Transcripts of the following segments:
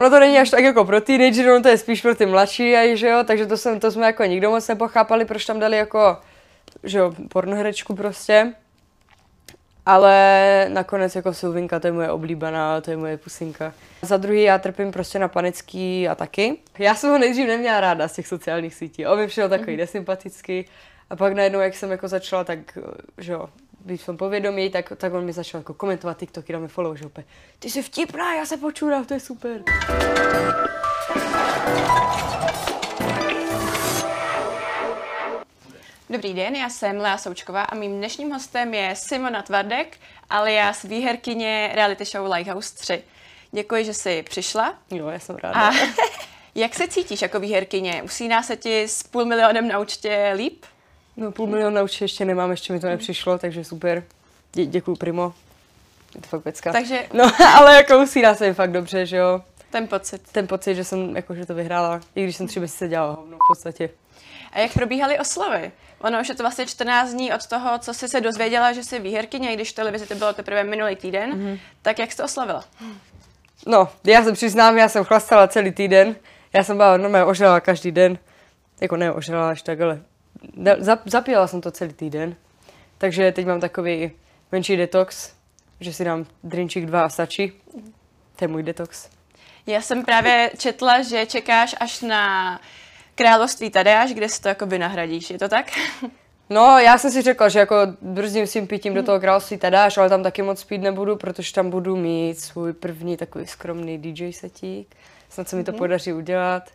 Ono to není až tak jako pro teenager, ono to je spíš pro ty mladší, aj, že jo, takže to, jsem, to jsme jako nikdo moc nepochápali, proč tam dali jako, že jo, pornoherečku prostě. Ale nakonec jako Silvinka, to je moje oblíbená, to je moje pusinka. Za druhý já trpím prostě na panický ataky. Já jsem ho nejdřív neměla ráda z těch sociálních sítí. On mi přišel takový mm. nesympatický. A pak najednou, jak jsem jako začala, tak, že jo, být v tom povědomí, tak, tak on mi začal jako komentovat TikToky, dáme follow, že opět, ty jsi vtipná, já se počůrám, to je super. Dobrý den, já jsem Lea Součková a mým dnešním hostem je Simona Tvardek, alias výherkyně reality show Lighthouse 3. Děkuji, že jsi přišla. Jo, já jsem ráda. A jak se cítíš jako výherkyně? Usíná se ti s půl milionem na účtě líp? No půl milionu na účtě ještě nemám, ještě mi to nepřišlo, takže super. Dě- děkuji, Primo. Je to fakt pecka. Takže No, ale jako usíná se mi fakt dobře, že jo. ten pocit. Ten pocit, že jsem jako, že to vyhrála, i když jsem tři měsíce dělala hovno v podstatě. A jak probíhaly oslavy? Ono už je to vlastně 14 dní od toho, co jsi se dozvěděla, že jsi výherkyně, i když v televizi to bylo teprve minulý týden. Mm-hmm. Tak jak jsi to oslavila? No, já se přiznám, já jsem chlastala celý týden. Já jsem byla normálně ožrala každý den. Jako ne ožrala až tak, ale zapíjela jsem to celý týden. Takže teď mám takový menší detox, že si dám drinčík dva a stačí. To je můj detox. Já jsem právě četla, že čekáš až na království Tadeáš, kde si to jakoby nahradíš. Je to tak? No, já jsem si řekla, že jako brzdím svým pitím do toho království Tadáš, ale tam taky moc pít nebudu, protože tam budu mít svůj první takový skromný DJ setík. Snad se mi to podaří udělat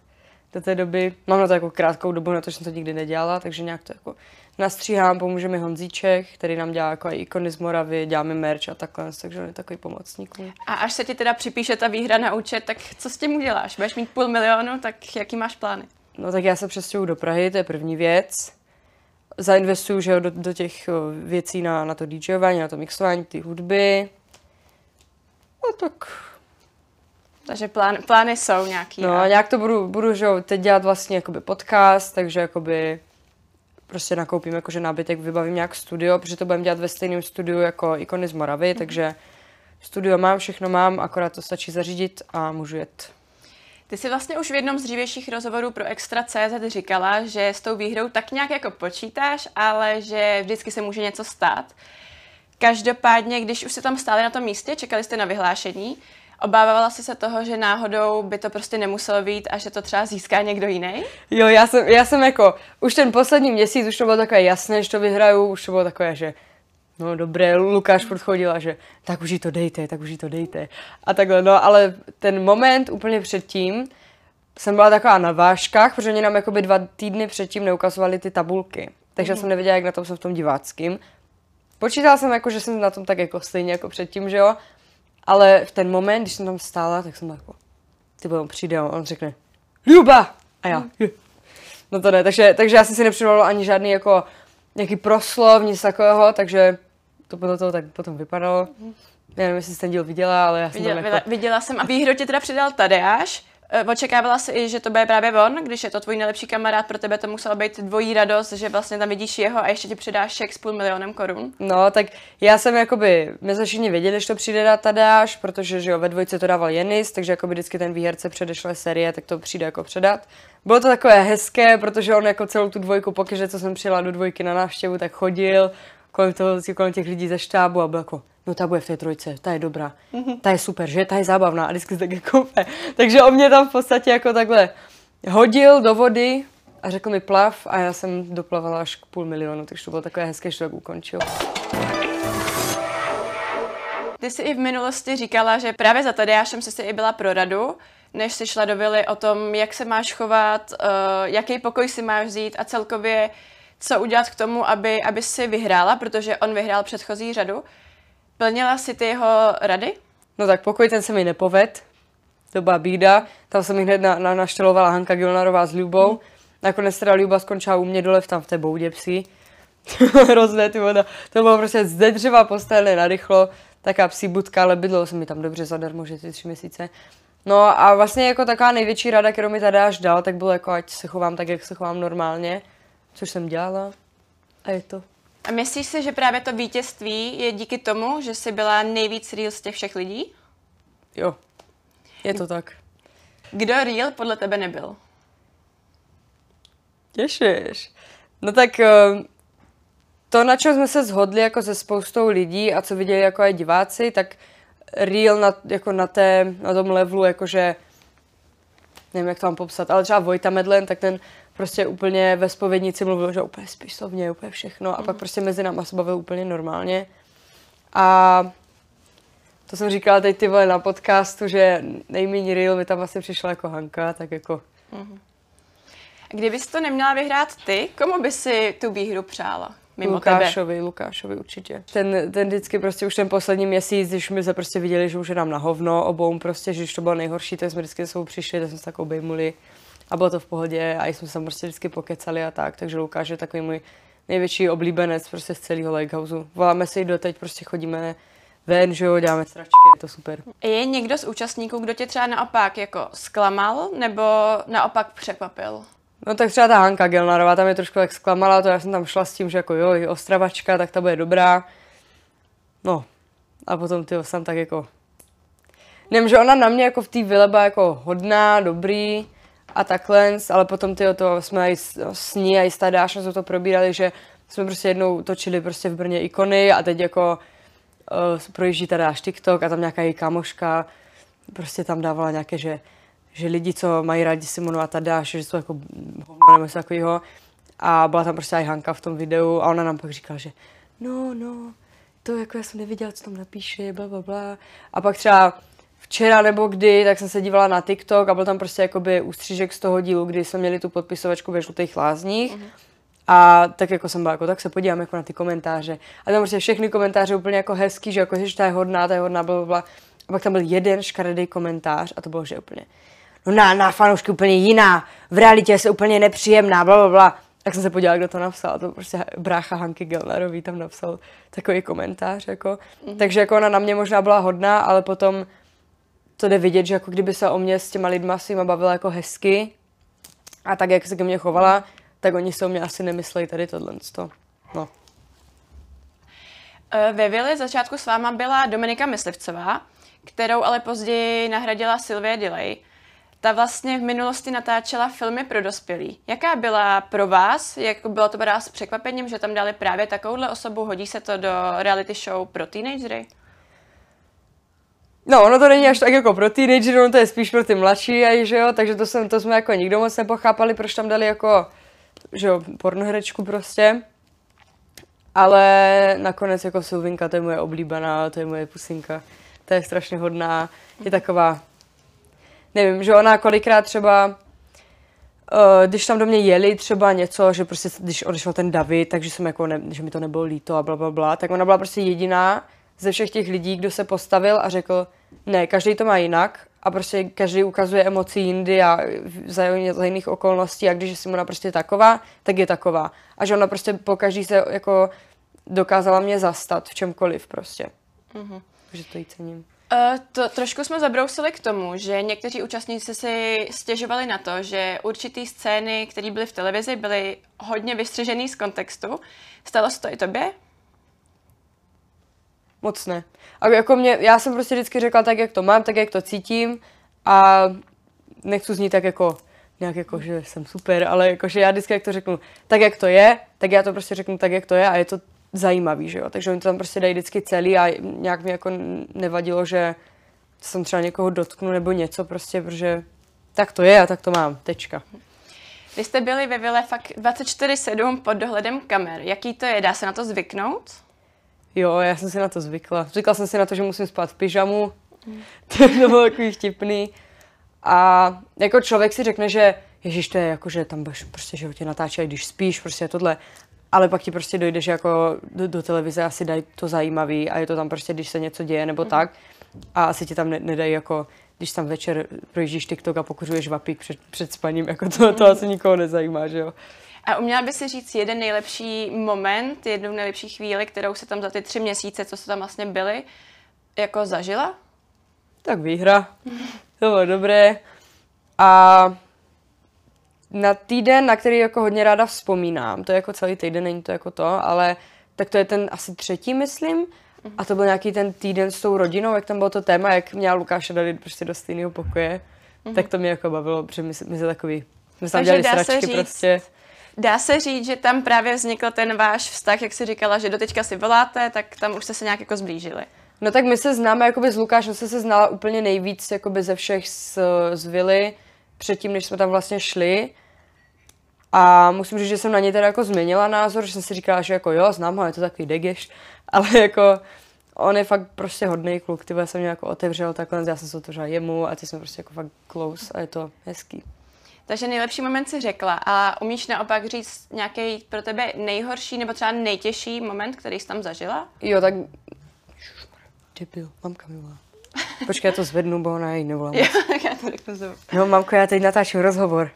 do té doby. Mám na to jako krátkou dobu, na to, že jsem to nikdy nedělala, takže nějak to jako nastříhám, pomůže mi Honzíček, který nám dělá jako ikony z Moravy, děláme merch a takhle, takže on je takový pomocník. A až se ti teda připíše ta výhra na účet, tak co s tím uděláš? Budeš mít půl milionu, tak jaký máš plány? No tak já se přestěhuju do Prahy, to je první věc. Zainvestuju že jo, do, do těch věcí na, na to DJování, na to mixování, ty hudby. No tak, Takže plán, plány jsou nějaký. no a- nějak to budu, budu že teď dělat vlastně jakoby podcast, takže jakoby prostě nakoupím jakože nábytek, vybavím nějak studio, protože to budeme dělat ve stejném studiu jako ikony z Moravy, takže studio mám, všechno mám, akorát to stačí zařídit a můžu jet. Ty jsi vlastně už v jednom z dřívějších rozhovorů pro Extra.cz říkala, že s tou výhrou tak nějak jako počítáš, ale že vždycky se může něco stát. Každopádně, když už jste tam stáli na tom místě, čekali jste na vyhlášení, obávala jsi se toho, že náhodou by to prostě nemuselo být a že to třeba získá někdo jiný? Jo, já jsem, já jsem jako, už ten poslední měsíc, už to bylo takové jasné, že to vyhraju, už to bylo takové, že no dobré, Lukáš furt chodil a že tak už jí to dejte, tak už jí to dejte. A takhle, no, ale ten moment úplně předtím jsem byla taková na vážkách, protože oni nám jakoby dva týdny předtím neukazovali ty tabulky. Takže mm. jsem nevěděla, jak na tom jsem v tom diváckým. Počítala jsem jako, že jsem na tom tak jako stejně jako předtím, že jo. Ale v ten moment, když jsem tam stála, tak jsem byla jako, ty on přijde a on řekne, Luba! A já, "Je." no to ne, takže, takže já jsem si nepřipravila ani žádný jako nějaký proslov, nic takového, takže to podle toho tak potom vypadalo. Já nevím, jestli jsi ten díl viděla, ale já jsem viděla, jako... viděla jsem a výhru ti teda přidal Tadeáš. Eh, Očekávala jsi i, že to bude právě on, když je to tvůj nejlepší kamarád, pro tebe to muselo být dvojí radost, že vlastně tam vidíš jeho a ještě ti přidáš šek s půl milionem korun. No, tak já jsem jakoby, my jsme všichni věděli, že to přijde na Tadeáš, protože že jo, ve dvojce to dával Jenis, takže jakoby vždycky ten výherce předešlé série, tak to přijde jako předat. Bylo to takové hezké, protože on jako celou tu dvojku, pokaže, co jsem přijela do dvojky na návštěvu, tak chodil kolem, toho, kolem těch lidí ze štábu a byl jako, no ta bude v té trojce, ta je dobrá, ta je super, že, ta je zábavná a vždycky tak jako. Takže on mě tam v podstatě jako takhle hodil do vody a řekl mi plav a já jsem doplavala až k půl milionu, takže to bylo takové hezké, že to tak ukončil. Ty jsi i v minulosti říkala, že právě za Tadeášem jsi si i byla pro radu, než jsi šla do vily o tom, jak se máš chovat, uh, jaký pokoj si máš vzít a celkově co udělat k tomu, aby, aby si vyhrála, protože on vyhrál předchozí řadu. Plnila si ty jeho rady? No tak pokoj ten se mi nepoved, to byla bída, tam se mi hned na, na, naštelovala Hanka Gilnarová s Ljubou, mm. nakonec teda Ljuba skončila u mě dole v tam v té boudě psí, hrozné ty voda, to bylo prostě ze dřeva postavené narychlo, taká psí budka, ale bydlo se mi tam dobře zadarmo, že ty tři měsíce. No a vlastně jako taková největší rada, kterou mi tady až dal, tak bylo jako ať se chovám tak, jak se chovám normálně, což jsem dělala a je to. A myslíš si, že právě to vítězství je díky tomu, že jsi byla nejvíc real z těch všech lidí? Jo, je to tak. Kdo real podle tebe nebyl? Těšíš. No tak eh, to, na čem jsme se zhodli jako se spoustou lidí a co viděli jako i diváci, tak real na, jako na, té, na tom levelu, jakože nevím, jak to mám popsat, ale třeba Vojta Medlen, tak ten prostě úplně ve spovědnici mluvil, že úplně spisovně, úplně všechno a pak prostě mezi náma se bavil úplně normálně. A to jsem říkala teď ty vole na podcastu, že nejméně real mi tam vlastně přišla jako Hanka, tak jako... Mm. Kdybys to neměla vyhrát ty, komu by si tu výhru přála? Mimo Lukášovi, tebe. Lukášovi určitě. Ten, ten vždycky prostě už ten poslední měsíc, když my se prostě viděli, že už je nám na hovno, obou prostě, že když to bylo nejhorší, tak jsme vždycky jsou přišli, tak jsme se tak obejmuli a bylo to v pohodě a jsme se prostě vždycky pokecali a tak, takže Lukáš je takový můj největší oblíbenec prostě z celého Lakehouse. Voláme si doteď, prostě chodíme ven, že jo, děláme stračky, je to super. Je někdo z účastníků, kdo tě třeba naopak jako zklamal nebo naopak překvapil? No tak třeba ta Hanka Gelnarová, tam je trošku tak zklamala, to já jsem tam šla s tím, že jako jo, Ostravačka, tak ta bude dobrá. No, a potom ty jsem tak jako... Nevím, že ona na mě jako v té vyleba jako hodná, dobrý a takhle, ale potom ty to jsme i s, s ní a i s Tadášem jsme to probírali, že jsme prostě jednou točili prostě v Brně ikony a teď jako uh, projíždí Tadáš TikTok a tam nějaká její kamoška prostě tam dávala nějaké, že že lidi, co mají rádi Simonu a Tadáš, že jsou jako hovno nebo něco takového. A byla tam prostě i Hanka v tom videu a ona nám pak říkala, že no, no, to jako já jsem neviděla, co tam napíše, bla, bla, bla. A pak třeba včera nebo kdy, tak jsem se dívala na TikTok a byl tam prostě jakoby ústřížek z toho dílu, kdy jsme měli tu podpisovačku ve žlutých lázních. Mm-hmm. A tak jako jsem byla, jako, tak se podívám jako na ty komentáře. A tam prostě všechny komentáře úplně jako hezký, že jako, že ta je hodná, ta je hodná, bla, bla. A pak tam byl jeden škaredý komentář a to bylo, že úplně, no na, na fanoušky úplně jiná, v realitě je úplně nepříjemná, bla, bla, bla. Tak jsem se podívala, kdo to napsal. To prostě brácha Hanky Gelnerový tam napsal takový komentář. Jako. Mm. Takže jako ona na mě možná byla hodná, ale potom to jde vidět, že jako kdyby se o mě s těma lidma s bavila jako hezky a tak, jak se ke mně chovala, tak oni se o mě asi nemyslejí tady tohle. No. E, ve Vili začátku s váma byla Dominika Myslivcová, kterou ale později nahradila Sylvie Delay ta vlastně v minulosti natáčela filmy pro dospělí. Jaká byla pro vás, jak bylo to pro vás překvapením, že tam dali právě takovouhle osobu, hodí se to do reality show pro teenagery? No, ono to není až tak jako pro teenagery, ono to je spíš pro ty mladší, aj, že jo, takže to, jsem, to jsme jako nikdo moc nepochápali, proč tam dali jako, že jo, pornoherečku prostě. Ale nakonec jako Silvinka, to je moje oblíbená, to je moje pusinka. To je strašně hodná, je taková nevím, že ona kolikrát třeba, uh, když tam do mě jeli třeba něco, že prostě, když odešel ten David, takže jsem jako, ne, že mi to nebylo líto a bla, bla, bla, tak ona byla prostě jediná ze všech těch lidí, kdo se postavil a řekl, ne, každý to má jinak a prostě každý ukazuje emoci jindy a za, za jiných okolností a když je Simona prostě taková, tak je taková. A že ona prostě po každý se jako dokázala mě zastat v čemkoliv prostě. Mm-hmm. Takže to jí cením. Uh, to trošku jsme zabrousili k tomu, že někteří účastníci si stěžovali na to, že určitý scény, které byly v televizi, byly hodně vystřežený z kontextu. Stalo se to i tobě? Moc ne. A jako mě, já jsem prostě vždycky řekla tak, jak to mám, tak, jak to cítím a nechci znít tak jako nějak jako, že jsem super, ale jakože já vždycky, jak to řeknu, tak, jak to je, tak já to prostě řeknu tak, jak to je a je to zajímavý, že jo. Takže oni to tam prostě dají vždycky celý a nějak mi jako nevadilo, že jsem třeba někoho dotknu nebo něco prostě, protože tak to je a tak to mám, tečka. Vy jste byli ve vile fakt 24-7 pod dohledem kamer. Jaký to je? Dá se na to zvyknout? Jo, já jsem si na to zvykla. Zvykla jsem si na to, že musím spát v pyžamu. Mm. to bylo takový vtipný. A jako člověk si řekne, že Ježíš, to je jako, že tam budeš prostě, že tě natáčí, když spíš, prostě tohle ale pak ti prostě dojde, že jako do, do televize asi dají to zajímavý a je to tam prostě, když se něco děje nebo mm. tak a asi ti tam ne, nedají jako když tam večer projíždíš TikTok a pokuřuješ vapík před, před spaním, jako to, to asi nikoho nezajímá, že jo. A uměla by si říct jeden nejlepší moment, jednu nejlepší chvíli, kterou se tam za ty tři měsíce, co se tam vlastně byly, jako zažila? Tak výhra. to bylo dobré. A na týden, na který jako hodně ráda vzpomínám, to je jako celý týden, není to jako to, ale tak to je ten asi třetí, myslím, a to byl nějaký ten týden s tou rodinou, jak tam bylo to téma, jak měla Lukáše dali prostě do stejného pokoje. tak to mě jako bavilo, protože my, jsme- my jsme takový, my jsme dělali sračky říct- prostě. Dá se říct, že tam právě vznikl ten váš vztah, jak jsi říkala, že doteďka si voláte, tak tam už jste se nějak jako zblížili. No tak my se známe jakoby s Lukášem, jsem se znala úplně nejvíc jakoby ze všech z, z Vily, předtím, než jsme tam vlastně šli. A musím říct, že jsem na něj teda jako změnila názor, že jsem si říkala, že jako jo, znám ho, je to takový degeš, ale jako on je fakt prostě hodný kluk, ty vole, jsem mě jako otevřel takhle, já jsem se otevřela jemu a ty jsme prostě jako fakt close a je to hezký. Takže nejlepší moment si řekla. A umíš naopak říct nějaký pro tebe nejhorší nebo třeba nejtěžší moment, který jsi tam zažila? Jo, tak... Debil, mamka mi volá. Počkej, já to zvednu, bo ona jí nevolá. Jo, tak já to řeknu znovu. No, mamko, já teď natáčím rozhovor.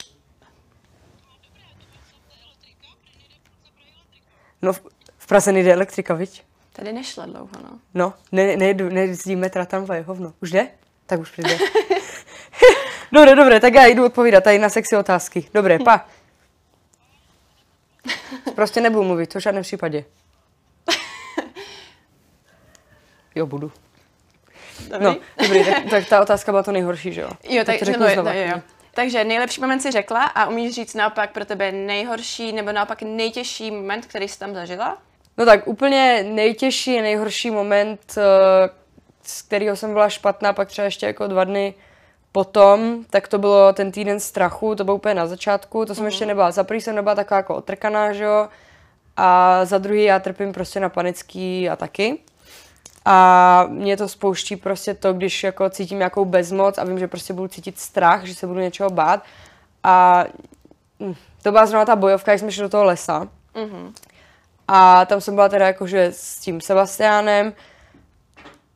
No, v, v Praze nejde elektrika, viď? Tady nešla dlouho, no. No, ne, nejdu, nejezdí metra tramvaj, hovno. Už jde? Tak už přijde. dobré, dobré, tak já jdu odpovídat tady na sexy otázky. Dobré, pa. Prostě nebudu mluvit, to v žádném případě. Jo, budu. Dobrý? No, dobrý, tak, tak ta otázka byla to nejhorší, že jo? Jo, tak, to řeknu nebo, znova. no, jo, jo. Takže nejlepší moment si řekla a umíš říct naopak pro tebe nejhorší nebo naopak nejtěžší moment, který jsi tam zažila? No tak úplně nejtěžší, nejhorší moment, eh, z kterého jsem byla špatná, pak třeba ještě jako dva dny potom, tak to bylo ten týden strachu, to bylo úplně na začátku, to jsem ještě nebyla, za prvý jsem nebyla taková jako otrkaná, že jo, a za druhý já trpím prostě na panický ataky. A mě to spouští prostě to, když jako cítím nějakou bezmoc a vím, že prostě budu cítit strach, že se budu něčeho bát. A hm, to byla zrovna ta bojovka, jak jsme šli do toho lesa. Mhm. A tam jsem byla teda jakože s tím Sebastiánem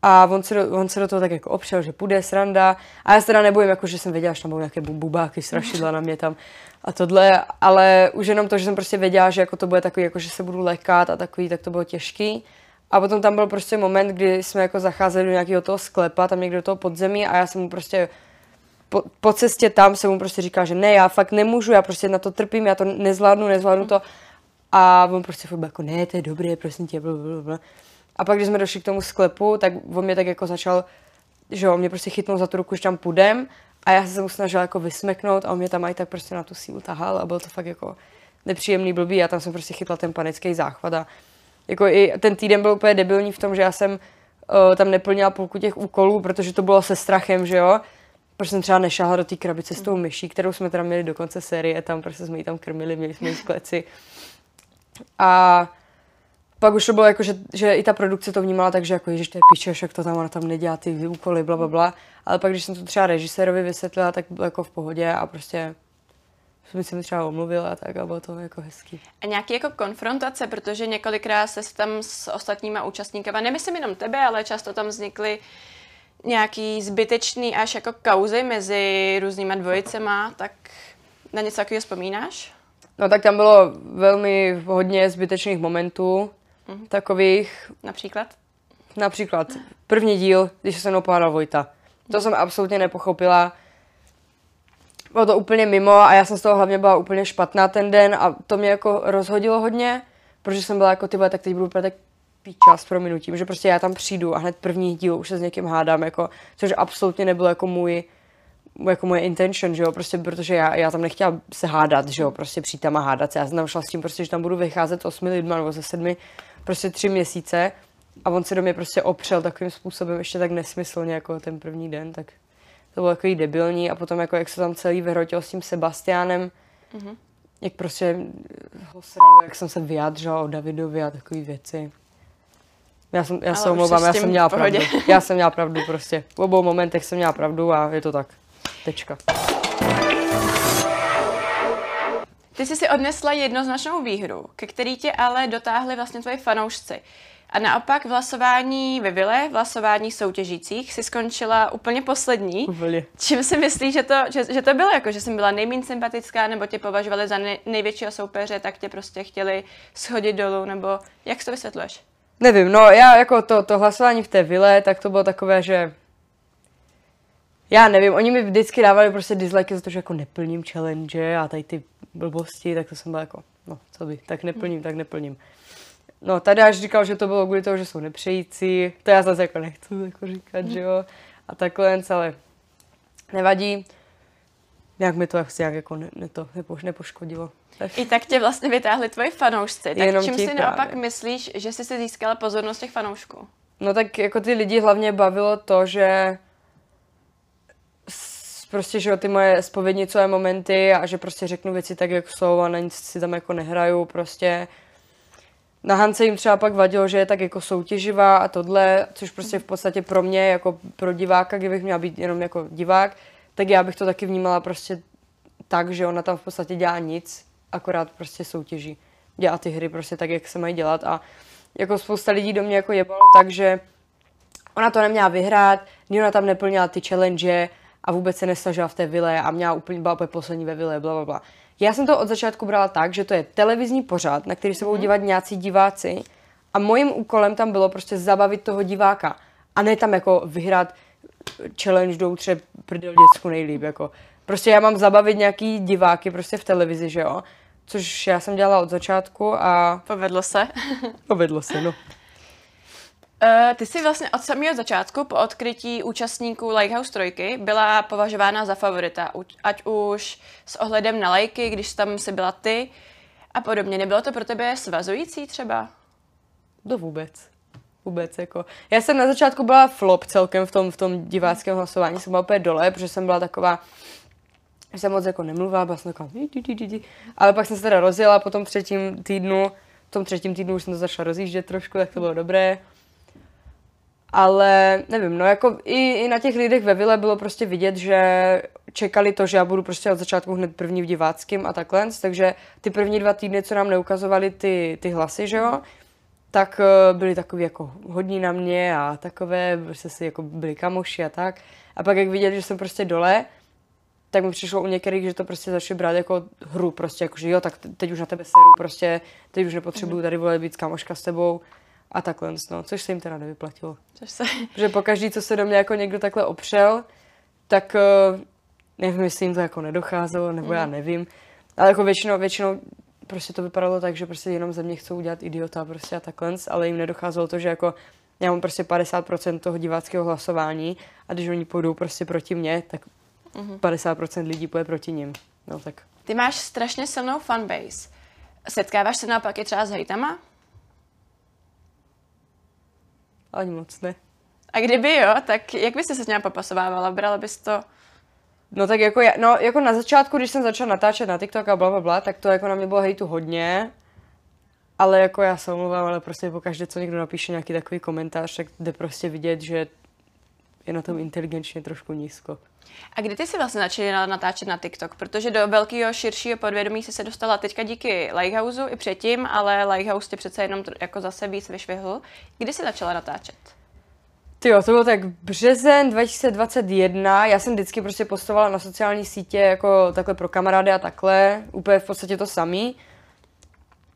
a on se, do, on se do toho tak jako opřel, že půjde sranda. A já se teda nebojím, jako že jsem věděla, že tam budou nějaké bu- bubáky, strašidla na mě tam a tohle, ale už jenom to, že jsem prostě věděla, že jako to bude takový, jako že se budu lekat a takový, tak to bylo těžký. A potom tam byl prostě moment, kdy jsme jako zacházeli do nějakého toho sklepa, tam někdo do toho podzemí a já jsem mu prostě po, po cestě tam jsem mu prostě říkal, že ne, já fakt nemůžu, já prostě na to trpím, já to nezvládnu, nezvládnu to. A on prostě byl jako, ne, to je dobré, prosím tě, blablabla. A pak, když jsme došli k tomu sklepu, tak on mě tak jako začal, že on mě prostě chytnul za tu ruku, že tam půjdem a já se mu snažila jako vysmeknout a on mě tam aj tak prostě na tu sílu tahal a bylo to fakt jako nepříjemný blbý. Já tam jsem prostě chytla ten panický záchvat a jako i ten týden byl úplně debilní v tom, že já jsem uh, tam neplnila půlku těch úkolů, protože to bylo se strachem, že jo. Protože jsem třeba nešáhla do té krabice s tou myší, kterou jsme teda měli do konce série, tam prostě jsme ji tam krmili, měli jsme ji v kleci. A pak už to bylo jako, že, že i ta produkce to vnímala tak, že jako ježiš, to je piče, jak to tam ona tam nedělá ty úkoly, bla, bla, bla. Ale pak, když jsem to třeba režisérovi vysvětlila, tak bylo jako v pohodě a prostě jsem se mi třeba omluvila a tak a bylo to jako hezký. A nějaký jako konfrontace, protože několikrát se tam s ostatníma účastníkama, nemyslím jenom tebe, ale často tam vznikly nějaký zbytečný až jako kauzy mezi různýma dvojicema, tak na něco takového vzpomínáš? No tak tam bylo velmi hodně zbytečných momentů, takových, Například? například první díl, když se mnou pohádal Vojta. To jsem absolutně nepochopila. Bylo to úplně mimo a já jsem z toho hlavně byla úplně špatná ten den a to mě jako rozhodilo hodně, protože jsem byla jako ty tak teď budu tak píča s prominutím, že prostě já tam přijdu a hned první díl už se s někým hádám, jako, což absolutně nebylo jako můj, jako moje intention, že jo, prostě protože já, já tam nechtěla se hádat, že jo, prostě přijít tam a hádat se. Já jsem tam šla s tím prostě, že tam budu vycházet s osmi lidma nebo ze sedmi, prostě tři měsíce a on se do mě prostě opřel takovým způsobem ještě tak nesmyslně jako ten první den, tak to bylo takový debilní a potom jako jak se tam celý vyhrotil s tím Sebastiánem, Mhm. jak prostě ho sralo, jak jsem se vyjádřila o Davidovi a takové věci. Já, jsem, já Ale se omlouvám, já jsem měla pravdu. Já jsem měla pravdu prostě. V obou momentech jsem měla pravdu a je to tak. Tečka. Ty jsi si odnesla jednoznačnou výhru, ke který tě ale dotáhli vlastně tvoji fanoušci. A naopak v hlasování ve Vile, v hlasování soutěžících, si skončila úplně poslední. Úplně. Čím si myslíš, že to, že, že to bylo jako, že jsem byla nejméně sympatická, nebo tě považovali za nej, největšího soupeře, tak tě prostě chtěli schodit dolů, nebo jak si to vysvětluješ? Nevím, no já jako to, to hlasování v té vile, tak to bylo takové, že já nevím, oni mi vždycky dávali prostě dislike za to, že jako neplním challenge a tady ty blbosti, tak to jsem byla jako, no co by, tak neplním, tak neplním. No tady až říkal, že to bylo kvůli toho, že jsou nepřející, to já zase jako nechci jako říkat, že jo, a takhle, ale nevadí. nějak mi to asi nějak jako ne, ne to nepo, nepoškodilo. Tak. I tak tě vlastně vytáhli tvoji fanoušci. Tak Jenom čím si právě. naopak myslíš, že jsi si získala pozornost těch fanoušků? No tak jako ty lidi hlavně bavilo to, že prostě, že jo, ty moje spovědnicové momenty a že prostě řeknu věci tak, jak jsou a na nic si tam jako nehraju, prostě. Na Hance jim třeba pak vadilo, že je tak jako soutěživá a tohle, což prostě v podstatě pro mě, jako pro diváka, kdybych měla být jenom jako divák, tak já bych to taky vnímala prostě tak, že ona tam v podstatě dělá nic, akorát prostě soutěží. Dělá ty hry prostě tak, jak se mají dělat a jako spousta lidí do mě jako jebalo tak, že ona to neměla vyhrát, ona tam neplnila ty challenge a vůbec se nesnažila v té vile a měla úplně, byla úplně poslední ve vile, bla, bla, bla. Já jsem to od začátku brala tak, že to je televizní pořad, na který se budou dívat nějací diváci a mojím úkolem tam bylo prostě zabavit toho diváka a ne tam jako vyhrát challenge do utře prdel děcku nejlíp, jako. Prostě já mám zabavit nějaký diváky prostě v televizi, že jo, což já jsem dělala od začátku a Povedlo se. povedlo se, no. Uh, ty jsi vlastně od samého začátku po odkrytí účastníků Lighthouse 3 byla považována za favorita, ať už s ohledem na lajky, když tam si byla ty a podobně. Nebylo to pro tebe svazující třeba? To vůbec. Vůbec, jako. Já jsem na začátku byla flop celkem v tom, v tom diváckém hlasování, jsem byla úplně dole, protože jsem byla taková, že jsem moc jako nemluvila, byla jsem taková, ale pak jsem se teda rozjela po tom třetím týdnu, v tom třetím týdnu už jsem to začala rozjíždět trošku, tak to bylo dobré. Ale nevím, no jako i, i na těch lidech ve vile bylo prostě vidět, že čekali to, že já budu prostě od začátku hned první v diváckým a takhle, takže ty první dva týdny, co nám neukazovali ty, ty hlasy, že jo, tak eh, byli takový jako hodní na mě a takové, prostě si jako byli kamoši a tak. A pak jak viděli, že jsem prostě dole, tak mi přišlo u některých, že to prostě začali brát jako hru, prostě jako, že jo, tak teď už na tebe seru, prostě teď už nepotřebuju tady vole být kamoška s tebou a takhle, no, což se jim teda nevyplatilo. Což se... Protože pokaždý, co se do mě jako někdo takhle opřel, tak eh, nevím, jestli jim to jako nedocházelo, nebo já nevím, ale jako většinou, většinou prostě to vypadalo tak, že prostě jenom ze mě chcou udělat idiota prostě a takhle, ale jim nedocházelo to, že jako já mám prostě 50% toho diváckého hlasování a když oni půjdou prostě proti mně, tak 50% lidí půjde proti ním. No tak Ty máš strašně silnou fanbase. Setkáváš se naopak i třeba s hejtama? Ani moc ne. A kdyby jo, tak jak bys se s ním popasovávala? Brala bys to... No tak jako, já, no, jako na začátku, když jsem začala natáčet na TikTok a bla, bla, bla, tak to jako na mě bylo hejtu hodně. Ale jako já se omlouvám, ale prostě pokaždé, co někdo napíše nějaký takový komentář, tak jde prostě vidět, že je na tom inteligenčně trošku nízko. A kdy ty jsi vlastně začala natáčet na TikTok? Protože do velkého, širšího podvědomí jsi se dostala teďka díky Lighthouseu i předtím, ale Lighthouse tě přece jenom jako zase víc vyšvihl. Kdy jsi začala natáčet? Ty jo, to bylo tak březen 2021, já jsem vždycky prostě postovala na sociální sítě jako takhle pro kamarády a takhle, úplně v podstatě to samý.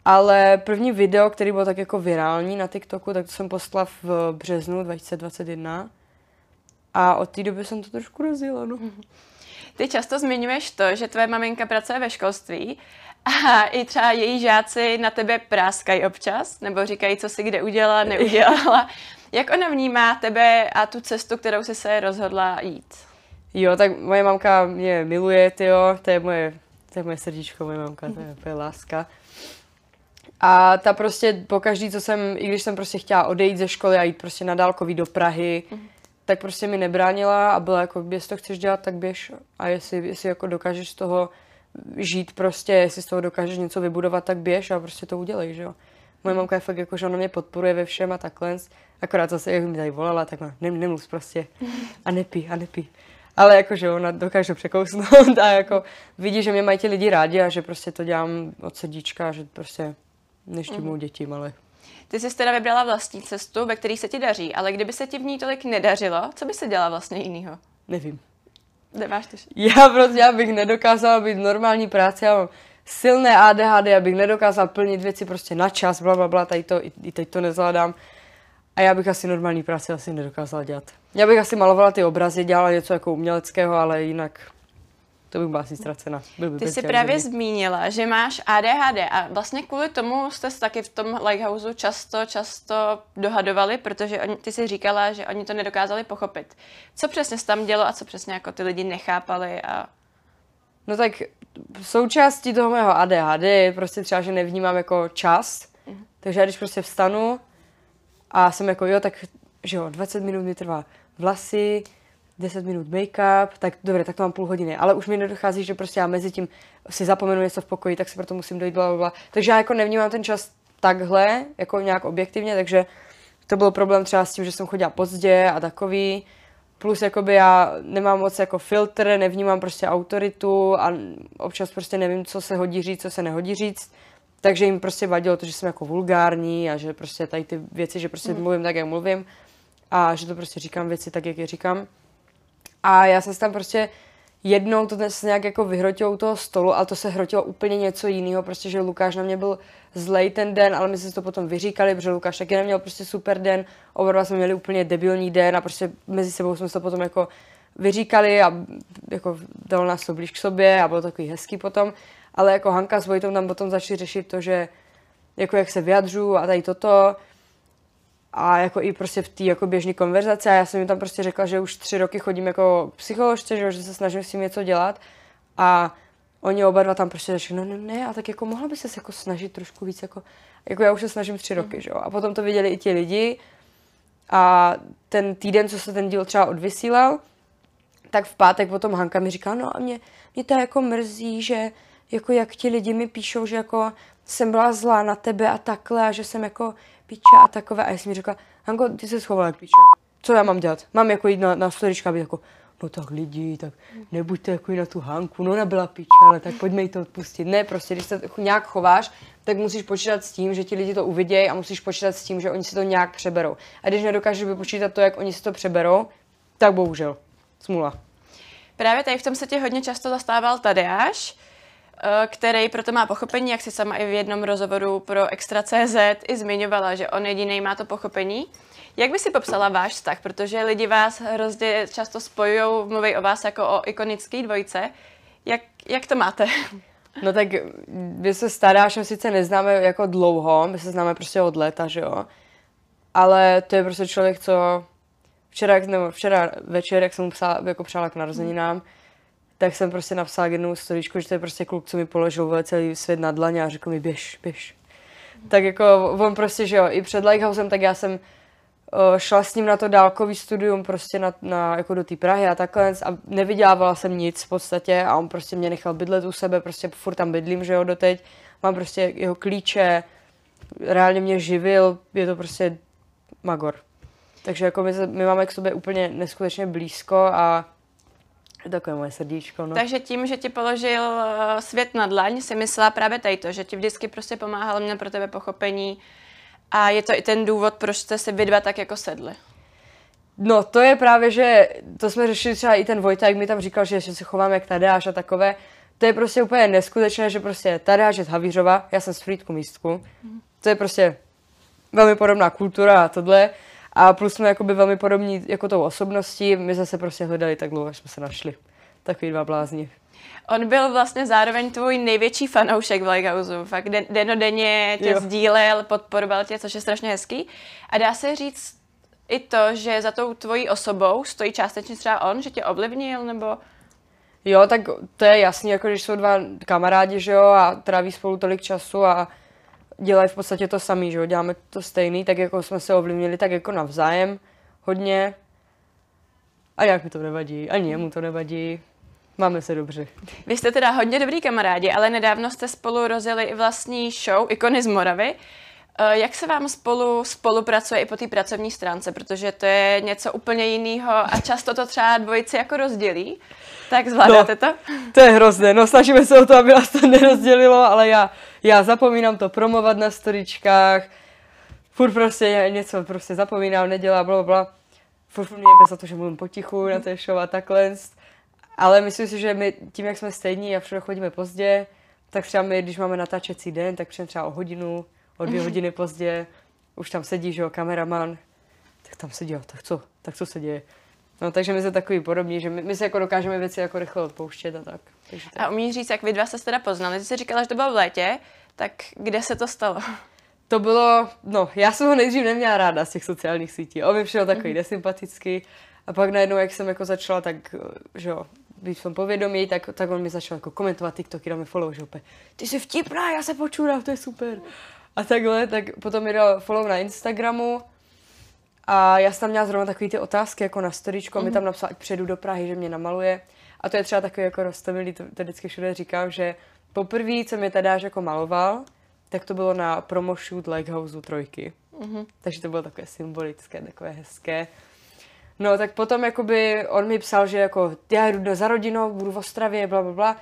Ale první video, který byl tak jako virální na TikToku, tak to jsem postala v březnu 2021. A od té doby jsem to trošku rozjela, no. Ty často zmiňuješ to, že tvoje maminka pracuje ve školství a i třeba její žáci na tebe práskají občas, nebo říkají, co si kde udělala, neudělala. Jak ona vnímá tebe a tu cestu, kterou jsi se rozhodla jít? Jo, tak moje mamka mě miluje, jo, to je moje, to je moje srdíčko, moje mamka, to je, to je láska. A ta prostě pokaždý, co jsem, i když jsem prostě chtěla odejít ze školy a jít prostě na dálkový do Prahy, mm. Tak prostě mi nebránila a byla jako, jestli to chceš dělat, tak běž. A jestli, jestli jako dokážeš z toho žít prostě, jestli z toho dokážeš něco vybudovat, tak běž a prostě to udělej, že jo. Moje mamka je fakt jako, že ona mě podporuje ve všem a takhle. Akorát zase, jak mi tady volala, tak má, nem, nemluv prostě a nepí, a nepí. Ale jakože ona dokáže překousnout a jako vidí, že mě mají ti lidi rádi a že prostě to dělám od srdíčka, že prostě neštímou mm. děti malé. Ty jsi teda vybrala vlastní cestu, ve které se ti daří, ale kdyby se ti v ní tolik nedařilo, co by se dělala vlastně jinýho? Nevím. Nemáš to Já prostě, já bych nedokázala být v normální práci, já mám silné ADHD, abych nedokázala plnit věci prostě na čas, bla, bla, bla, tady to, i, i teď to nezvládám. A já bych asi normální práci asi nedokázala dělat. Já bych asi malovala ty obrazy, dělala něco jako uměleckého, ale jinak to bych byla asi ztracena. Byl by Ty jsi právě země. zmínila, že máš ADHD a vlastně kvůli tomu jste se taky v tom Lighthouseu často, často dohadovali, protože oni, ty jsi říkala, že oni to nedokázali pochopit. Co přesně se tam dělo a co přesně jako ty lidi nechápali a No tak součástí toho mého ADHD je prostě třeba, že nevnímám jako čas. Mhm. Takže já když prostě vstanu a jsem jako jo, tak že jo, 20 minut mi trvá vlasy, 10 minut make-up, tak dobré, tak to mám půl hodiny, ale už mi nedochází, že prostě já mezi tím si zapomenu něco v pokoji, tak si proto musím dojít, bla, bla, bla. Takže já jako nevnímám ten čas takhle, jako nějak objektivně, takže to byl problém třeba s tím, že jsem chodila pozdě a takový. Plus jakoby já nemám moc jako filtr, nevnímám prostě autoritu a občas prostě nevím, co se hodí říct, co se nehodí říct. Takže jim prostě vadilo to, že jsem jako vulgární a že prostě tady ty věci, že prostě mm. mluvím tak, jak mluvím a že to prostě říkám věci tak, jak je říkám. A já jsem se tam prostě jednou to se nějak jako vyhrotilo u toho stolu, ale to se hrotilo úplně něco jiného, prostě, že Lukáš na mě byl zlej ten den, ale my jsme to potom vyříkali, protože Lukáš taky neměl prostě super den, oba dva jsme měli úplně debilní den a prostě mezi sebou jsme se to potom jako vyříkali a jako dalo nás to blíž k sobě a bylo takový hezký potom, ale jako Hanka s Vojtou tam potom začali řešit to, že jako jak se vyjadřu a tady toto, a jako i prostě v té jako běžné konverzaci. A já jsem jim tam prostě řekla, že už tři roky chodím jako psycholožce, že, že se snažím s tím něco dělat. A oni oba dva tam prostě řekli, no ne, ne, a tak jako mohla by se jako snažit trošku víc, jako, jako já už se snažím tři roky, mm. že jo, a potom to viděli i ti lidi. A ten týden, co se ten díl třeba odvysílal, tak v pátek potom Hanka mi říká, no a mě, mě to jako mrzí, že jako jak ti lidi mi píšou, že jako jsem byla zlá na tebe a takhle a že jsem jako piča a takové. A já jsem mi řekla, Hanko, ty se schovala jak piča. Co já mám dělat? Mám jako jít na, na storička, být jako, no tak lidi, tak nebuďte jako na tu Hanku, no ona byla piča, ale tak pojďme jí to odpustit. Ne, prostě, když se nějak chováš, tak musíš počítat s tím, že ti lidi to uvidějí a musíš počítat s tím, že oni si to nějak přeberou. A když nedokážeš vypočítat to, jak oni si to přeberou, tak bohužel. Smula. Právě tady v tom se tě hodně často zastával Tadeáš, který proto má pochopení, jak si sama i v jednom rozhovoru pro Extra.cz i zmiňovala, že on jediný má to pochopení. Jak by si popsala váš vztah? Protože lidi vás hrozně často spojují, mluví o vás jako o ikonické dvojce. Jak, jak to máte? No tak my se staráš, sice neznáme jako dlouho, my se známe prostě od léta, že jo. Ale to je prostě člověk, co včera, nebo včera večer, jak jsem mu psala, jako přála k narozeninám, hmm tak jsem prostě napsala jednu storičku, že to je prostě kluk, co mi položil celý svět na dlaně a řekl mi běž, běž. Tak jako on prostě, že jo, i před Lighthousem, tak já jsem šla s ním na to dálkový studium prostě na, na jako do té Prahy a takhle a nevydělávala jsem nic v podstatě a on prostě mě nechal bydlet u sebe, prostě furt tam bydlím, že jo, doteď. Mám prostě jeho klíče, reálně mě živil, je to prostě magor. Takže jako my, my máme k sobě úplně neskutečně blízko a Takové moje srdíčko, no. Takže tím, že ti položil eh, svět na dlaň, si myslela právě tady to, že ti vždycky prostě pomáhal, měl pro tebe pochopení a je to i ten důvod, proč jste si vy dva tak jako sedli. No, to je právě, že to jsme řešili třeba i ten Vojta, jak mi tam říkal, že, že se chováme jak Tadeáš a takové. To je prostě úplně neskutečné, že prostě Tadeáš je z Havířova, já jsem z Frýdku místku. To je prostě velmi podobná kultura a tohle. A plus jsme jakoby velmi podobní jako tou osobností, my zase prostě hledali tak dlouho, až jsme se našli. Takový dva blázni. On byl vlastně zároveň tvůj největší fanoušek v Lighthouse. Fakt den, denodenně tě jo. sdílel, podporoval tě, což je strašně hezký. A dá se říct i to, že za tou tvojí osobou stojí částečně třeba on, že tě ovlivnil, nebo... Jo, tak to je jasný, jako když jsou dva kamarádi, že jo, a tráví spolu tolik času a dělají v podstatě to samý, že jo, děláme to stejný, tak jako jsme se ovlivnili tak jako navzájem hodně. A jak mi to nevadí, ani jemu to nevadí. Máme se dobře. Vy jste teda hodně dobrý kamarádi, ale nedávno jste spolu rozjeli i vlastní show Ikony z Moravy. Eh, jak se vám spolu spolupracuje i po té pracovní stránce, protože to je něco úplně jiného a často to třeba dvojici jako rozdělí, tak zvládáte no, to? To je hrozné, no snažíme se o to, aby nás to nerozdělilo, ale já, já zapomínám to promovat na storičkách, furt prostě něco prostě zapomínám, nedělá, bla, bla. Furt mě za to, že mluvím potichu na té show a takhle. Ale myslím si, že my tím, jak jsme stejní a všude chodíme pozdě, tak třeba my, když máme natáčecí den, tak přijeme třeba o hodinu, o dvě hodiny pozdě, už tam sedí, že jo, kameraman, tak tam sedí, jo, tak co, tak co se děje. No, takže my jsme takový podobní, že my, my si jako dokážeme věci jako rychle odpouštět a tak. Takže tak. A umíš říct, jak vy dva se teda poznali? Ty jsi říkala, že to bylo v létě, tak kde se to stalo? To bylo, no, já jsem ho nejdřív neměla ráda z těch sociálních sítí. On mi přišel takový mm-hmm. nesympatický. A pak najednou, jak jsem jako začala tak, že jo, být v tom povědomí, tak, tak on mi začal jako komentovat TikToky, dal mi follow, že opět, ty jsi vtipná, já se počurám, to je super. A takhle, tak potom mi dal follow na Instagramu a já jsem tam měla zrovna takový ty otázky jako na storičko, mm-hmm. mi tam napsal, ať přijedu do Prahy, že mě namaluje. A to je třeba takový jako roztomilý, to, to vždycky všude říkám, že poprvé, co mě Tadáš jako maloval, tak to bylo na promo shoot Lighthouse trojky. Mm-hmm. Takže to bylo takové symbolické, takové hezké. No tak potom jakoby on mi psal, že jako já jdu za rodinou, budu v Ostravě, bla, bla, bla.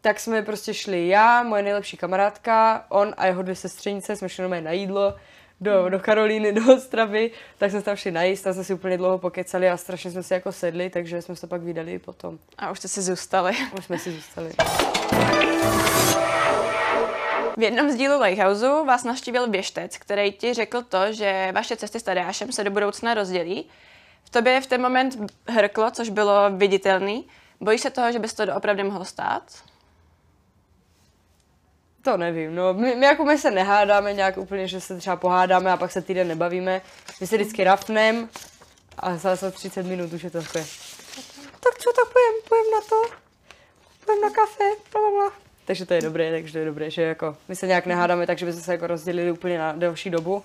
Tak jsme prostě šli já, moje nejlepší kamarádka, on a jeho dvě sestřenice, jsme šli na jídlo do, do Karolíny, do Ostravy, tak jsme tam šli najíst, tam jsme si úplně dlouho pokecali a strašně jsme si jako sedli, takže jsme se pak vydali potom. A už jste si zůstali. Už jsme si zůstali. V jednom z dílů Lighthouse vás navštívil běžtec, který ti řekl to, že vaše cesty s Tadeášem se do budoucna rozdělí. V tobě v ten moment hrklo, což bylo viditelný. Bojíš se toho, že bys to doopravdy mohlo stát? To nevím, no. My, my, jako my se nehádáme nějak úplně, že se třeba pohádáme a pak se týden nebavíme. My se vždycky rafnem a za, za 30 minut už je to takové. Tak co, tak pojem, pojem na to? Pojem na kafe, bla, bla. Takže to je dobré, takže to je dobré, že jako my se nějak nehádáme, takže bychom se jako rozdělili úplně na delší dobu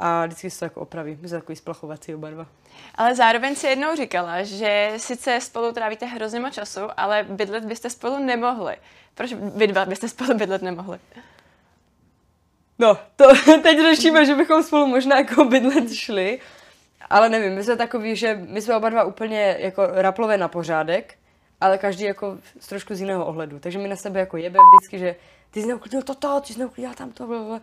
a vždycky se to jako opraví. My jsme takový splachovací oba dva. Ale zároveň si jednou říkala, že sice spolu trávíte hrozně moc času, ale bydlet byste spolu nemohli. Proč vy dva byste spolu bydlet nemohli? No, to teď řešíme, že bychom spolu možná jako bydlet šli, ale nevím, my jsme takový, že my jsme oba dva úplně jako raplové na pořádek, ale každý jako z trošku z jiného ohledu. Takže my na sebe jako jebem vždycky, že ty jsi neuklidil toto, ty jsi neuklidil tamto, blablabla.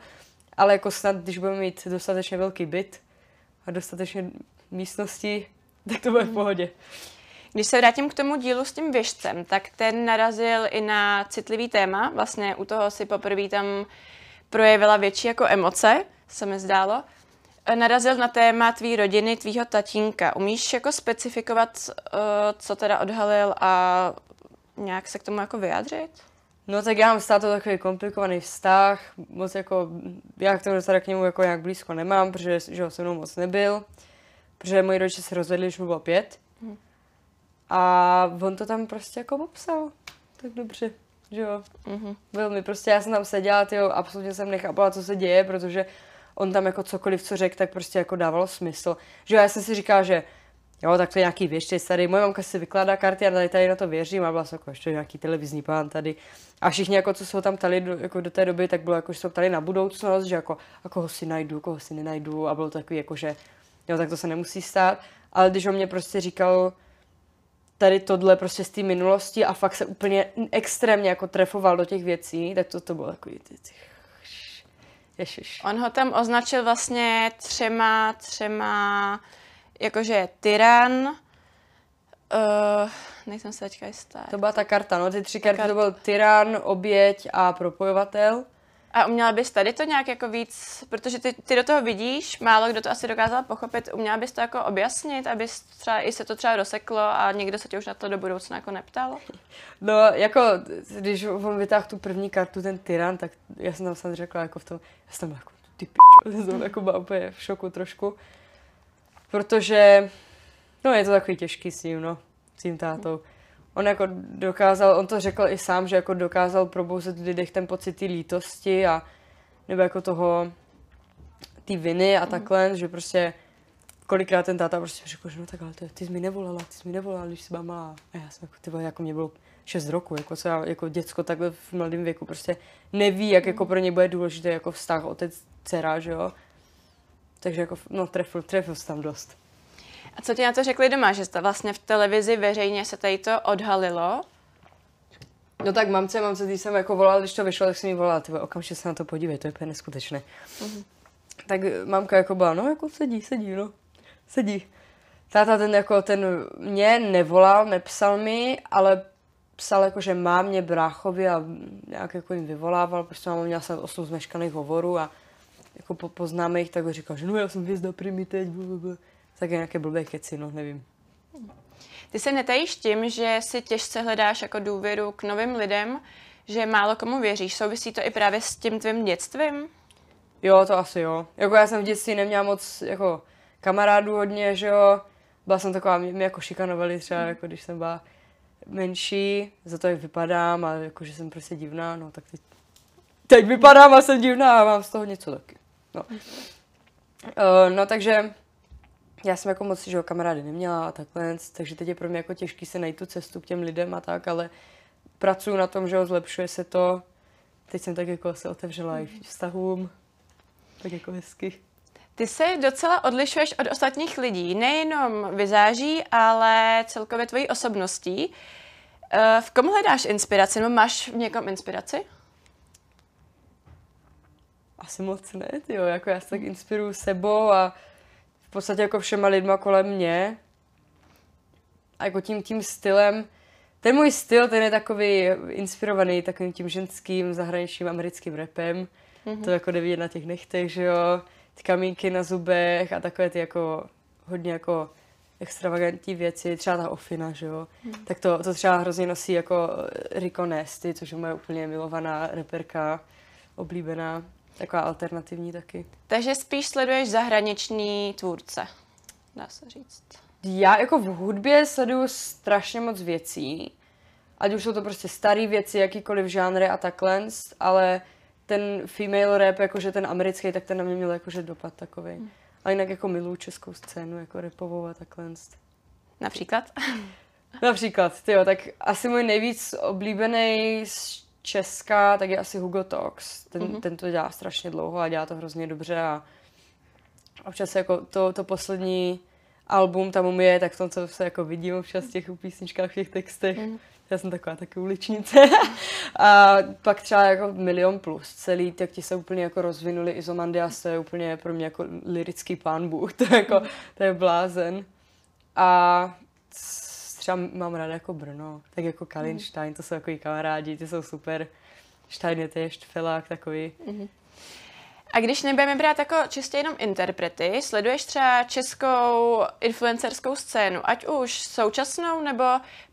Ale jako snad, když budeme mít dostatečně velký byt a dostatečně místnosti, tak to bude v pohodě. Když se vrátím k tomu dílu s tím věžcem, tak ten narazil i na citlivý téma. Vlastně u toho si poprvé tam projevila větší jako emoce, se mi zdálo. Narazil na téma tvý rodiny, tvýho tatínka. Umíš jako specifikovat, eh, co teda odhalil a nějak se k tomu jako vyjádřit? No tak já mám stále takový komplikovaný vztah, moc jako, já k tomu teda k němu jako nějak blízko nemám, protože že ho se mnou moc nebyl, protože moji rodiče se rozvedli, když mu bylo pět. Hmm. A on to tam prostě jako popsal. Tak dobře, že jo. Mm-hmm. Velmi prostě, já jsem tam seděla, tyjo, absolutně jsem nechápala, co se děje, protože on tam jako cokoliv, co řekl, tak prostě jako dávalo smysl. Že jo, já jsem si říkala, že jo, tak to nějaký věště tady. Moje mamka si vykládá karty a tady, tady na to věřím a byla jsem jako ještě nějaký televizní pán tady. A všichni, jako, co jsou tam ptali do, jako do té doby, tak bylo jako, že jsou ptali na budoucnost, že jako, a koho si najdu, koho si nenajdu a bylo to takový jako, že jo, tak to se nemusí stát. Ale když on mě prostě říkal, tady tohle prostě z té minulosti a fakt se úplně extrémně jako trefoval do těch věcí, tak to, to bylo ty Ježiš. On ho tam označil vlastně třema, třema, jakože tyran, uh, nejsem se teďka jistá. To byla ta karta, no, ty tři karty, karty to byl tyran, oběť a propojovatel. A uměla bys tady to nějak jako víc, protože ty, ty do toho vidíš, málo kdo to asi dokázal pochopit, uměla bys to jako objasnit, aby třeba i se to třeba rozseklo a někdo se tě už na to do budoucna jako neptal? No, jako, když on vytáhl tu první kartu, ten tyran, tak já jsem tam samozřejmě řekla jako v tom, já jsem tam jako, ty pičo, jsem jako byla úplně v šoku trošku, protože, no je to takový těžký s ním, no, s tím tátou. On jako dokázal, on to řekl i sám, že jako dokázal probouzet v lidech ten pocit té lítosti a nebo jako toho, ty viny a mhm. takhle, že prostě kolikrát ten táta prostě řekl, že no tak ale ty, ty jsi mi nevolala, ty jsi mi nevolala, když jsi byla malá. A já jsem jako, ty jako mě bylo 6 roku, jako co já, jako děcko takhle v mladém věku prostě neví, jak jako mhm. pro ně bude důležité jako vztah otec, dcera, že jo. Takže jako, no trefil, trefil jsem tam dost. A co ti na to řekli doma, že jste vlastně v televizi veřejně se tady to odhalilo? No tak mamce, mamce, když jsem jako volala, když to vyšlo, tak jsem jí volala, ty okamžitě se na to podívej, to je úplně neskutečné. Uh-huh. Tak mamka jako byla, no jako sedí, sedí, no, sedí. Táta ten jako ten mě nevolal, nepsal mi, ale psal jako, že má mě bráchovi a nějak jako jim vyvolával, prostě mám měla jsem 8 zmeškaných hovorů a jako po, poznáme jich, tak říkal, že no já jsem hvězda primi teď, blablabla tak nějaké blbé keci, no nevím. Ty se netajíš tím, že si těžce hledáš jako důvěru k novým lidem, že málo komu věříš. Souvisí to i právě s tím tvým dětstvím? Jo, to asi jo. Jako já jsem v dětství neměla moc jako kamarádů hodně, že jo. Byla jsem taková, mě, mě jako šikanovali třeba, jako když jsem byla menší za to, jak vypadám a jako, že jsem prostě divná, no tak teď, teď vypadám a jsem divná a mám z toho něco taky. No, uh, no takže já jsem jako moc, že kamarády neměla a takhle, takže teď je pro mě jako těžký se najít tu cestu k těm lidem a tak, ale pracuji na tom, že ho zlepšuje se to. Teď jsem tak jako se otevřela i vztahům, tak jako hezky. Ty se docela odlišuješ od ostatních lidí, nejenom vyzáží, ale celkově tvojí osobností. Eh, v kom hledáš inspiraci, nebo máš v někom inspiraci? Asi moc ne, jo. jako já se tak inspiruju sebou a v podstatě jako všema lidma kolem mě. A jako tím, tím stylem, ten můj styl, ten je takový inspirovaný takovým tím ženským zahraničním americkým rapem. Mm-hmm. To jako jde vidět na těch nechtech, že jo ty kamínky na zubech a takové ty jako hodně jako extravagantní věci, třeba ta ofina, že jo, hmm. tak to, to třeba hrozně nosí jako Rico Nesty, což je moje úplně milovaná reperka, oblíbená, taková alternativní taky. Takže spíš sleduješ zahraniční tvůrce, dá se říct. Já jako v hudbě sleduju strašně moc věcí, ať už jsou to prostě staré věci, jakýkoliv žánry a takhle, ale ten female rap, jakože ten americký, tak ten na mě měl jakože dopad takový. Hmm. A jinak jako miluju českou scénu, jako repovou a takhle. Například? Například, tyjo, tak asi můj nejvíc oblíbený z Česka, tak je asi Hugo Talks. Ten, mm-hmm. ten to dělá strašně dlouho a dělá to hrozně dobře a občas jako to, to poslední album tam u je, tak v tom, co se jako vidím občas v těch písničkách, v těch textech, mm já jsem taková taky uličnice. a pak třeba jako milion plus celý, tak ti se úplně jako rozvinuli Izomandias, to je úplně pro mě jako lirický pán Bůh, to je jako, to je blázen. A třeba mám ráda jako Brno, tak jako Kalinstein, to jsou jako kamarádi, ty jsou super. Stein je též felák takový. Mm-hmm. A když nebudeme brát jako čistě jenom interprety, sleduješ třeba českou influencerskou scénu, ať už současnou, nebo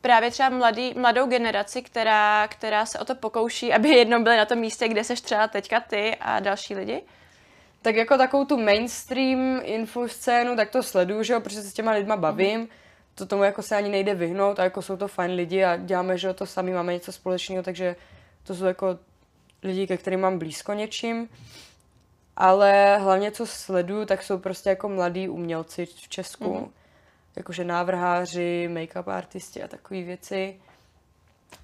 právě třeba mladý, mladou generaci, která, která se o to pokouší, aby jednou byly na tom místě, kde seš třeba teďka ty a další lidi? Tak jako takovou tu mainstream info scénu, tak to sleduju, že jo, protože se s těma lidma bavím. Mm. To tomu jako se ani nejde vyhnout a jako jsou to fajn lidi a děláme, že to sami máme něco společného, takže to jsou jako lidi, ke kterým mám blízko něčím ale hlavně co sleduju, tak jsou prostě jako mladí umělci v Česku. Mm-hmm. Jakože návrháři, make-up artisti a takové věci.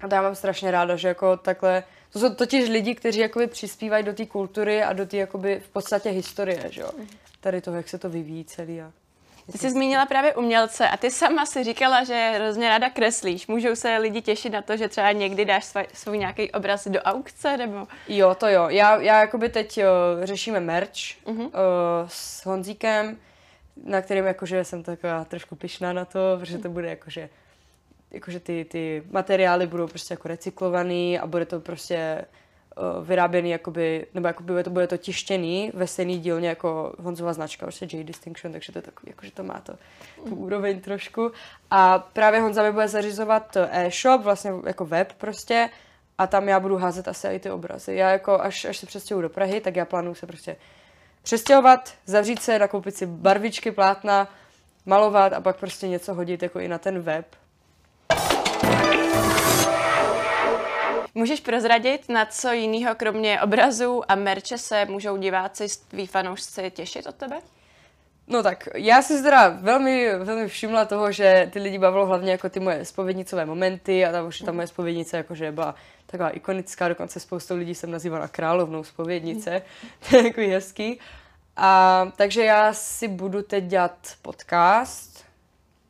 A to já mám strašně ráda, že jako takhle, to jsou totiž lidi, kteří jakoby přispívají do té kultury a do té jakoby v podstatě historie, že jo. Mm-hmm. Tady toho, jak se to vyvíjí celý a ty jsi zmínila právě umělce a ty sama si říkala, že hrozně ráda kreslíš. Můžou se lidi těšit na to, že třeba někdy dáš svůj, svůj nějaký obraz do aukce, nebo? Jo, to jo. Já, já jakoby teď jo, řešíme merch uh-huh. uh, s Honzíkem, na kterým jakože jsem taková trošku pyšná na to, protože to bude jakože jakože ty, ty materiály budou prostě jako recyklovaný a bude to prostě vyráběný jakoby, nebo jakoby to, bude to tištěný ve stejný dílně jako Honzova značka, prostě J Distinction, takže to je takový, jakože to má to tu úroveň trošku. A právě Honza mi bude zařizovat e-shop, vlastně jako web prostě, a tam já budu házet asi i ty obrazy. Já jako, až, až se přestěhuju do Prahy, tak já plánuju se prostě přestěhovat, zavřít se, nakoupit si barvičky, plátna, malovat a pak prostě něco hodit jako i na ten web Můžeš prozradit, na co jiného kromě obrazů a merče se můžou diváci, tví fanoušci těšit od tebe? No tak, já si teda velmi, velmi všimla toho, že ty lidi bavilo hlavně jako ty moje spovědnicové momenty a ta, už ta moje spovědnice jakože byla taková ikonická, dokonce spoustu lidí jsem nazývala královnou spovědnice, to je takový hezký. A, takže já si budu teď dělat podcast,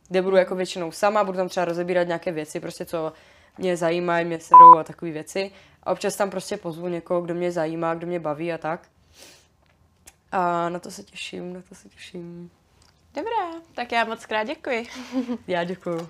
kde budu jako většinou sama, budu tam třeba rozebírat nějaké věci, prostě co mě zajímají, mě serou a takové věci. A občas tam prostě pozvu někoho, kdo mě zajímá, kdo mě baví a tak. A na to se těším, na to se těším. Dobrá, tak já moc krát děkuji. já děkuju.